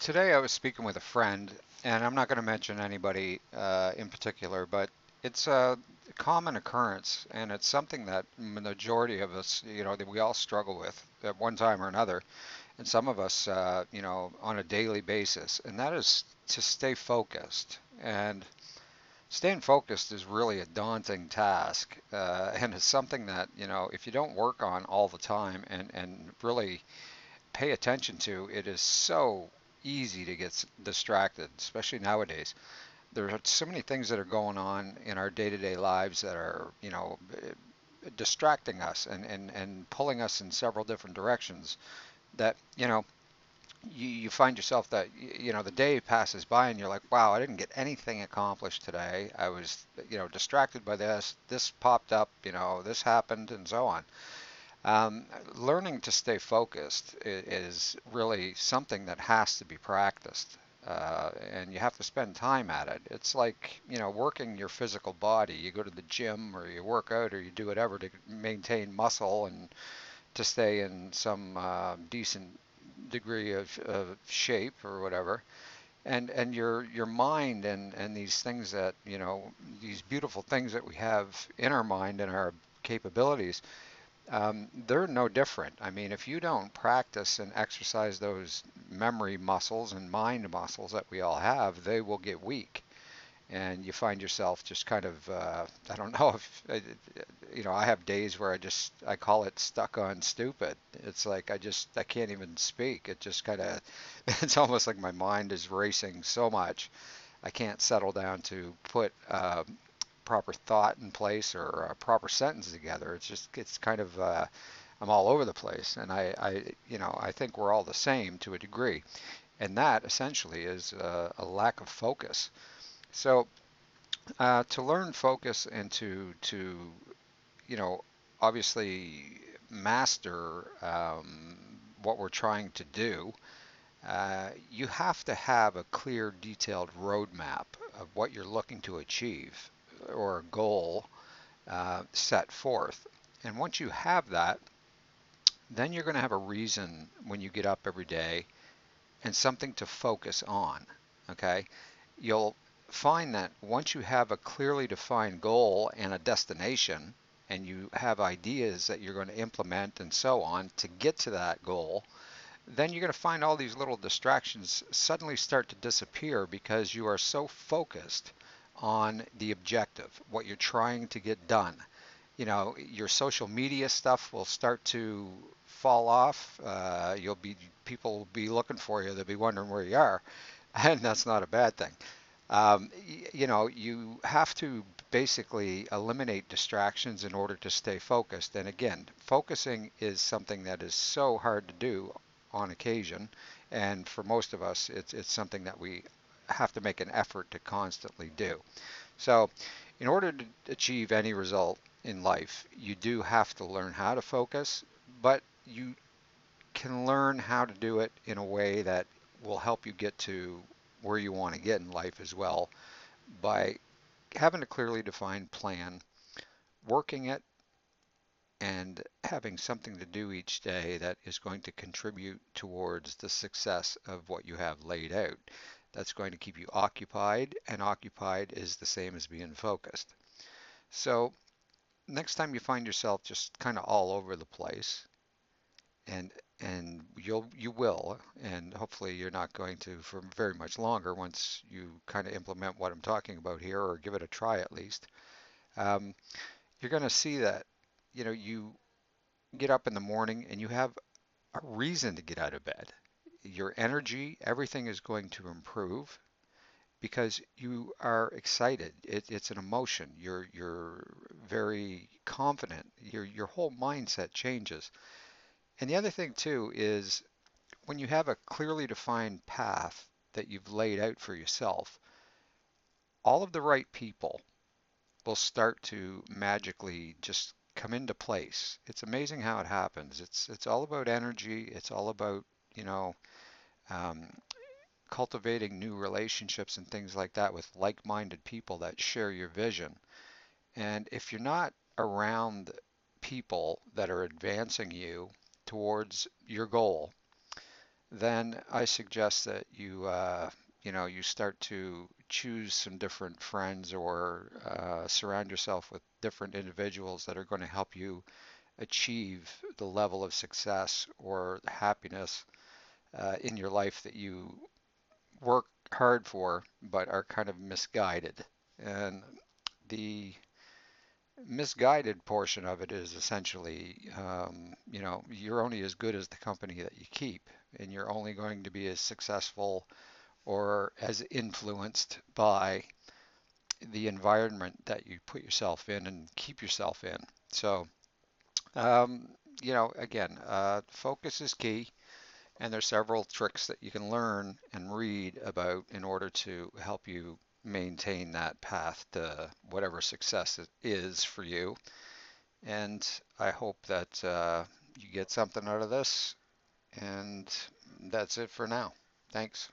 Today I was speaking with a friend, and I'm not going to mention anybody uh, in particular, but it's a common occurrence, and it's something that the majority of us, you know, that we all struggle with at one time or another, and some of us, uh, you know, on a daily basis, and that is to stay focused. And staying focused is really a daunting task, uh, and it's something that, you know, if you don't work on all the time and, and really pay attention to, it is so easy to get distracted, especially nowadays. There are so many things that are going on in our day-to-day lives that are, you know, distracting us and, and, and pulling us in several different directions that, you know, you, you find yourself that, you know, the day passes by and you're like, wow, I didn't get anything accomplished today. I was, you know, distracted by this, this popped up, you know, this happened and so on. Um, learning to stay focused is really something that has to be practiced. Uh, and you have to spend time at it. It's like, you know, working your physical body. You go to the gym or you work out or you do whatever to maintain muscle and to stay in some uh, decent degree of, of, shape or whatever. And and your your mind and and these things that you know these beautiful things that we have in our mind and our capabilities um, they're no different. I mean, if you don't practice and exercise those memory muscles and mind muscles that we all have, they will get weak. And you find yourself just kind of, uh, I don't know if, uh, you know, I have days where I just, I call it stuck on stupid. It's like I just, I can't even speak. It just kind of, it's almost like my mind is racing so much. I can't settle down to put uh, proper thought in place or a proper sentence together. It's just it's kind of uh, I'm all over the place, and I, I you know I think we're all the same to a degree, and that essentially is a, a lack of focus. So uh, to learn focus and to to you know obviously master um, what we're trying to do. Uh, you have to have a clear, detailed roadmap of what you're looking to achieve or goal uh, set forth. And once you have that, then you're going to have a reason when you get up every day and something to focus on. Okay? You'll find that once you have a clearly defined goal and a destination, and you have ideas that you're going to implement and so on to get to that goal, then you're going to find all these little distractions suddenly start to disappear because you are so focused on the objective, what you're trying to get done. You know, your social media stuff will start to fall off. Uh, you'll be people will be looking for you. They'll be wondering where you are, and that's not a bad thing. Um, you know, you have to basically eliminate distractions in order to stay focused. And again, focusing is something that is so hard to do on occasion, and for most of us, it's it's something that we have to make an effort to constantly do. So in order to achieve any result in life, you do have to learn how to focus, but you can learn how to do it in a way that will help you get to where you want to get in life as well by having a clearly defined plan, working it, and having something to do each day that is going to contribute towards the success of what you have laid out. That's going to keep you occupied, and occupied is the same as being focused. So next time you find yourself just kind of all over the place, and and you'll you will, and hopefully you're not going to for very much longer once you kind of implement what I'm talking about here, or give it a try at least. Um, you're going to see that you know you get up in the morning and you have a reason to get out of bed your energy, everything is going to improve because you are excited. It, it's an emotion. You're you're very confident. Your your whole mindset changes. And the other thing too is when you have a clearly defined path that you've laid out for yourself, all of the right people will start to magically just come into place. It's amazing how it happens. It's it's all about energy. It's all about you know um, cultivating new relationships and things like that with like-minded people that share your vision. And if you're not around people that are advancing you towards your goal, then I suggest that you, uh, you know, you start to choose some different friends or uh, surround yourself with different individuals that are going to help you achieve the level of success or happiness uh, in your life that you work hard for, but are kind of misguided. And the misguided portion of it is essentially, um, you know, you're only as good as the company that you keep, and you're only going to be as successful or as influenced by the environment that you put yourself in and keep yourself in. So, um, you know, again, uh, focus is key, and there's several tricks that you can learn and read about in order to help you maintain that path to whatever success it is for you. And I hope that uh, you get something out of this. And that's it for now. Thanks.